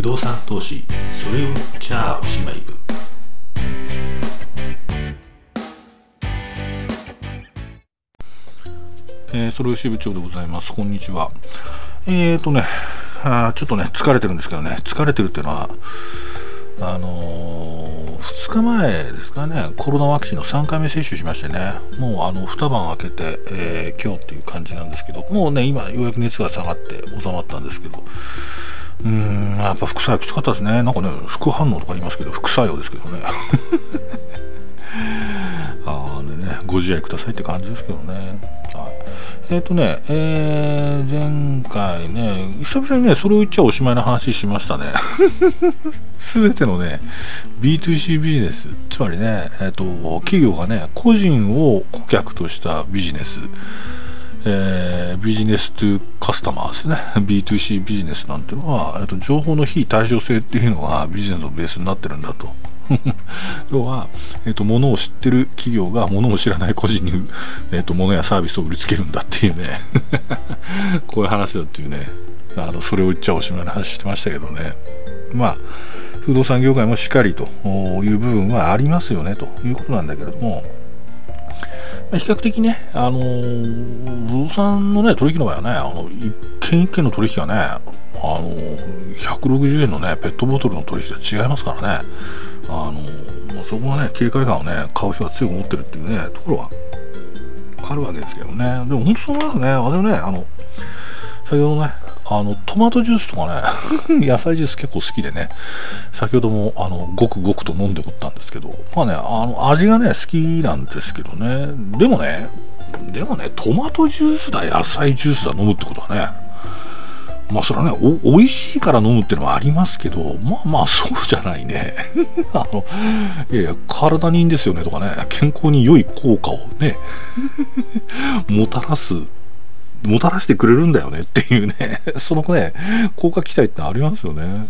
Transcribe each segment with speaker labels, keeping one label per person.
Speaker 1: 不動産投資それをじゃあおしまい部えー、それを支部長でございます。こんにちは。えーとねあちょっとね疲れてるんですけどね。疲れてるっていうのはあのー、2日前ですかね、コロナワクチンの3回目接種しましてね、もうあの2晩空けて、えー、今日っていう感じなんですけど、もうね、今、ようやく熱が下がって収まったんですけど、うん、やっぱ副作用きつかったですね。なんかね、副反応とか言いますけど、副作用ですけどね。あでね、ご自愛くださいって感じですけどね。はい、えっ、ー、とね、えー、前回ね、久々にね、それを言っちゃおしまいの話しましたね。すべてのね、B2C ビジネス、つまりね、えっ、ー、と、企業がね、個人を顧客としたビジネス、え、ビジネストゥカスタマーですね。B2C ビジネスなんていうのは、と、情報の非対称性っていうのがビジネスのベースになってるんだと。要は、えっと、物を知ってる企業が物を知らない個人に、えっと、物やサービスを売りつけるんだっていうね。こういう話だっていうね。あの、それを言っちゃおしまいの話してましたけどね。まあ、不動産業界もしっかりという部分はありますよねということなんだけれども、比較的ね、あのー、不動産のね、取引の場合はね、あの、一件一件の取引がね、あのー、160円のね、ペットボトルの取引と違いますからね、あのー、そこはね、警戒感をね、買う人が強く持ってるっていうね、ところはあるわけですけどね。でも本当そう思いますね。私もね、あの、先ほどね、あの、トマトジュースとかね、野菜ジュース結構好きでね、先ほども、あの、ごくごくと飲んでおったんですけど、まあね、あの、味がね、好きなんですけどね、でもね、でもね、トマトジュースだ、野菜ジュースだ飲むってことはね、まあそれはねお、美味しいから飲むっていうのはありますけど、まあまあそうじゃないね。あの、いやいや、体にいいんですよねとかね、健康に良い効果をね、もたらすもたらしてくれるんだよねっていうね、そのね、効果期待ってありますよね。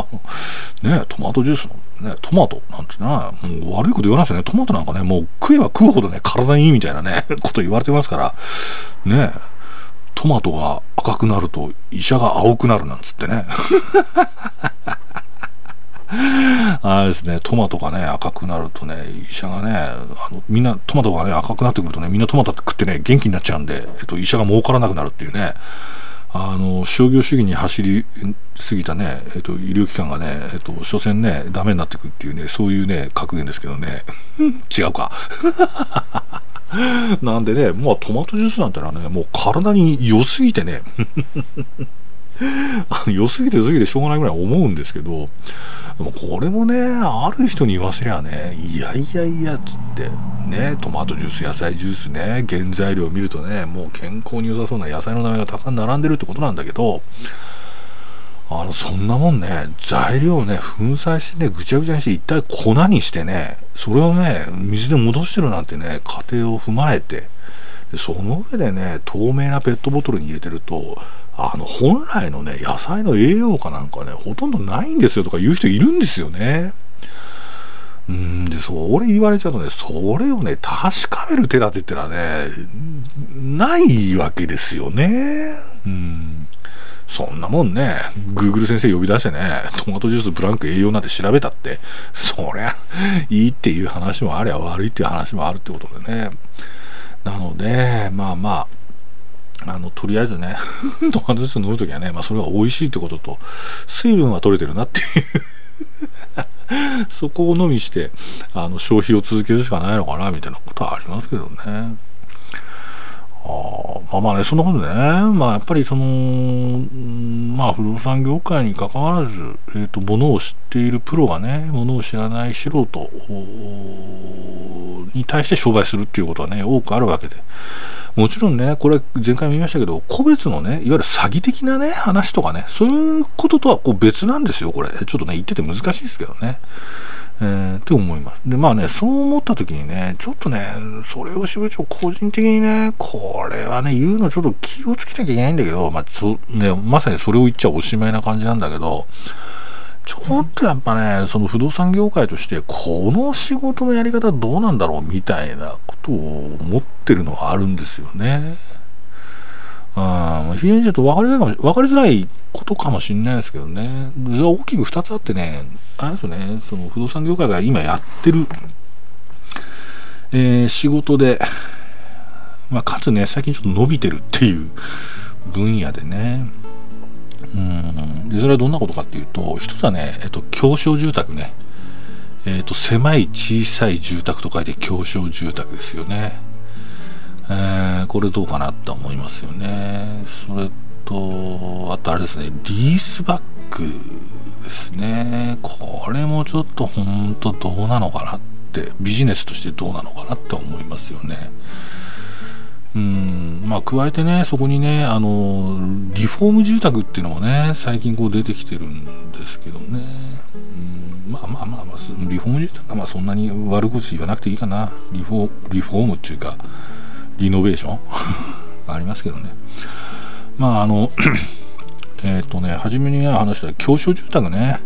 Speaker 1: ねトマトジュースの、ね、トマトなんてね、もう悪いこと言わないですよね。トマトなんかね、もう食えば食うほどね、体にいいみたいなね、こと言われてますから、ねトマトが赤くなると医者が青くなるなんつってね。あれですね、トマトがね、赤くなるとね、医者がね、あのみんな、トマトがね、赤くなってくるとね、みんなトマト食ってね、元気になっちゃうんで、えっと、医者が儲からなくなるっていうね、あの、商業主義に走りすぎたね、えっと、医療機関がね、えっと、所詮ね、ダメになってくっていうね、そういうね、格言ですけどね、違うか。なんでね、まあトマトジュースなんてのはね、もう体に良すぎてね、あの良すぎて良すぎてしょうがないぐらい思うんですけど、でもこれもね、ある人に言わせりゃね、いやいやいやつって、ね、トマトジュース、野菜ジュースね、原材料を見るとね、もう健康に良さそうな野菜の名前がたくさん並んでるってことなんだけど、あの、そんなもんね、材料をね、粉砕してね、ぐちゃぐちゃにして一体粉にしてね、それをね、水で戻してるなんてね、過程を踏まえて、でその上でね、透明なペットボトルに入れてると、あの、本来のね、野菜の栄養価なんかね、ほとんどないんですよとか言う人いるんですよね。うんで、それ言われちゃうとね、それをね、確かめる手立てってのはね、ないわけですよね。うん。そんなもんね、Google 先生呼び出してね、トマトジュースブランク栄養なんて調べたって、そりゃ、いいっていう話もありゃ悪いっていう話もあるってことでね。なので、まあまあ、あの、とりあえずね、トマトジュース飲むときはね、まあ、それが美味しいってことと、水分は取れてるなっていう そこをのみして、あの、消費を続けるしかないのかな、みたいなことはありますけどね。あまあまあね、そんなことでね、まあやっぱりその、まあ不動産業界にかかわらず、えっ、ー、と、ものを知っているプロがね、ものを知らない素人対して商売するっていうことはね、多くあるわけで。もちろんね、これ前回も言いましたけど、個別のね、いわゆる詐欺的なね、話とかね、そういうこととはこう別なんですよ、これ。ちょっとね、言ってて難しいですけどね。えー、って思います。で、まあね、そう思った時にね、ちょっとね、それを支部長個人的にね、これはね、言うのちょっと気をつけなきゃいけないんだけど、まあ、ね、まさにそれを言っちゃおしまいな感じなんだけど、ちょっとやっぱね、その不動産業界として、この仕事のやり方どうなんだろうみたいなことを思ってるのはあるんですよね。あ非常にちょっと分かりづらいかも分かりづらいことかもしれないですけどね、大きく2つあってね、あれですよね、その不動産業界が今やってる、えー、仕事で、まあ、かつね、最近ちょっと伸びてるっていう分野でね、うん。でそれはどんなことかっていうと、一つはね、えっと、狭小住宅ね、えっと、狭い小さい住宅と書いて狭小住宅ですよね。えー、これどうかなと思いますよね。それと、あとあれですね、リースバックですね。これもちょっと本当どうなのかなって、ビジネスとしてどうなのかなって思いますよね。うんまあ、加えてね、そこにね、あの、リフォーム住宅っていうのもね、最近こう出てきてるんですけどね。うんまあまあまあ、まあ、リフォーム住宅はまあそんなに悪口言わなくていいかな。リフォリフォームっていうか、リノベーション？ありますけどね。まああの えっとね、初めに話した狭小住宅ね。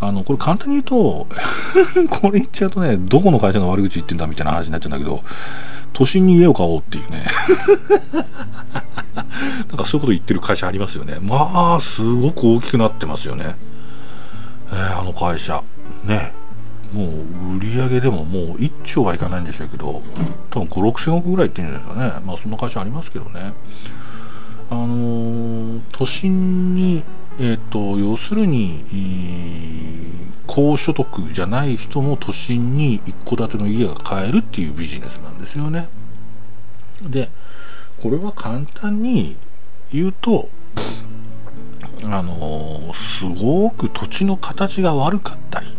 Speaker 1: あの、これ簡単に言うと これ言っちゃうとね、どこの会社の悪口言ってんだみたいな話になっちゃうんだけど、都心に家を買おうっていうね なんかそういうこと言ってる会社ありますよね。まあ、すごく大きくなってますよね。えー、あの会社。ね。もう売り上げでももう1兆はいかないんでしょうけど多分5 6千億ぐらいいってるんじゃないですかねまあそんな会社ありますけどねあのー、都心にえっ、ー、と要するに、えー、高所得じゃない人も都心に一戸建ての家が買えるっていうビジネスなんですよねでこれは簡単に言うとあのすごく土地の形が悪かったり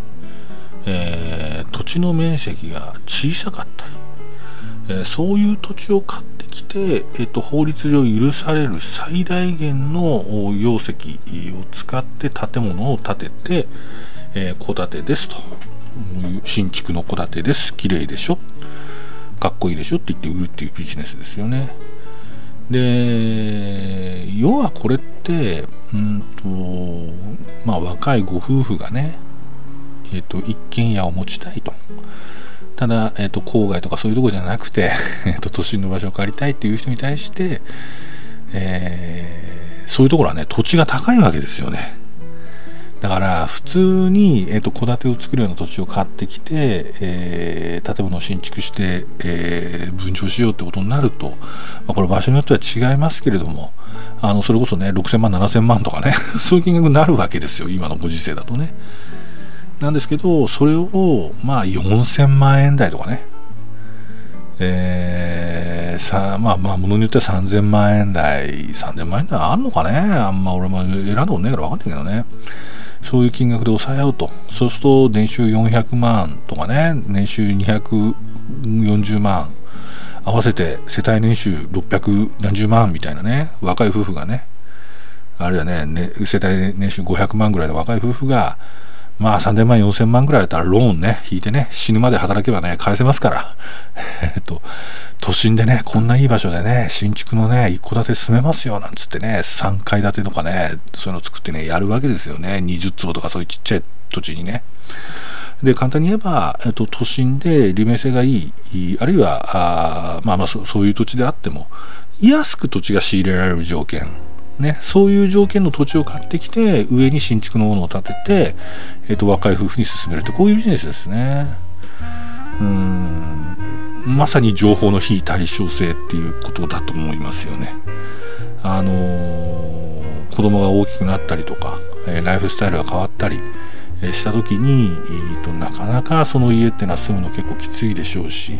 Speaker 1: えー、土地の面積が小さかったり、えー、そういう土地を買ってきて、えーと、法律上許される最大限の容積を使って建物を建てて戸、えー、建てですと。新築の戸建てです。綺麗でしょ。かっこいいでしょって言って売るっていうビジネスですよね。で要はこれってうんとまあ若いご夫婦がねえーと、一軒家を持ちたいと。ただ、えーと、郊外とかそういうとこじゃなくて えーと、都心の場所を借りたいっていう人に対して、えー、そういうところはね土地が高いわけですよね。だから普通に戸、えー、建てを作るような土地を買ってきて、えー、建物を新築して、えー、分譲しようってことになると、まあ、これ場所によっては違いますけれどもあのそれこそね6000万7000万とかね そういう金額になるわけですよ今のご時世だとね。なんですけど、それを、まあ、4000万円台とかね、えー、さまあまあ、ものによっては3000万円台、3000万円台あんのかね？あんま俺も選んだことねえから分かんないけどね。そういう金額で抑えようと。そうすると、年収400万とかね、年収240万、合わせて世帯年収600何十万みたいなね、若い夫婦がね、あるいはね、ね世帯年収500万ぐらいの若い夫婦が、まあ3000万、4000万ぐらいだったらローンね、引いてね、死ぬまで働けばね、返せますから。えっと、都心でね、こんないい場所でね、新築のね、一戸建て住めますよ、なんつってね、3階建てとかね、そういうの作ってね、やるわけですよね。20坪とかそういうちっちゃい土地にね。で、簡単に言えば、えっと、都心で利便性がいい、あるいは、あまあまあそ、そういう土地であっても、安く土地が仕入れられる条件。ね、そういう条件の土地を買ってきて上に新築のものを建てて、えーと、若い夫婦に勧めるってこういうビジネスですね。うん。まさに情報の非対称性っていうことだと思いますよね。あのー、子供が大きくなったりとか、えー、ライフスタイルが変わったり、え、した時に、えーとなかなかその家っていうのは住むの結構きついでしょうし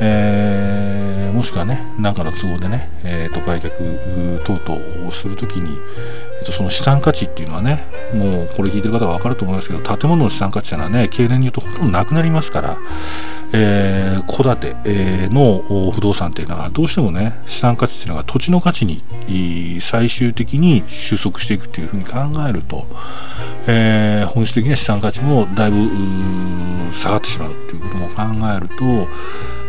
Speaker 1: えー、もしくはね、何かの都合でね、えーと、売却等々をするときに、えーと、その資産価値っていうのはね、もうこれ聞いてる方は分かると思いますけど、建物の資産価値っていうのはね、経年によってほとんどなくなりますから、えー、戸建て、の不動産っていうのはどうしてもね、資産価値っていうのが土地の価値に最終的に収束していくっていうふうに考えると、えー、本質的な資産価値もだいぶ下がってしまうっていうことも考えると、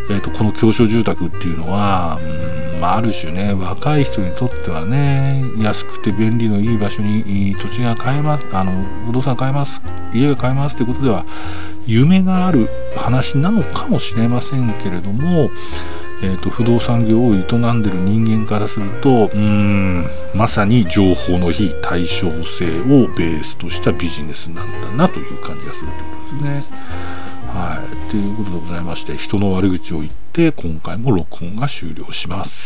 Speaker 1: えーと、この狭小住宅っていうのは、うんまあ、ある種ね若い人にとってはね安くて便利のいい場所に土地が買えますあの不動産買えます家が買えますということでは夢がある話なのかもしれませんけれどもえーと、不動産業を営んでる人間からするとうんまさに情報の非対称性をベースとしたビジネスなんだなという感じがするということですね。はい。ということでございまして人の悪口を言って今回も録音が終了します。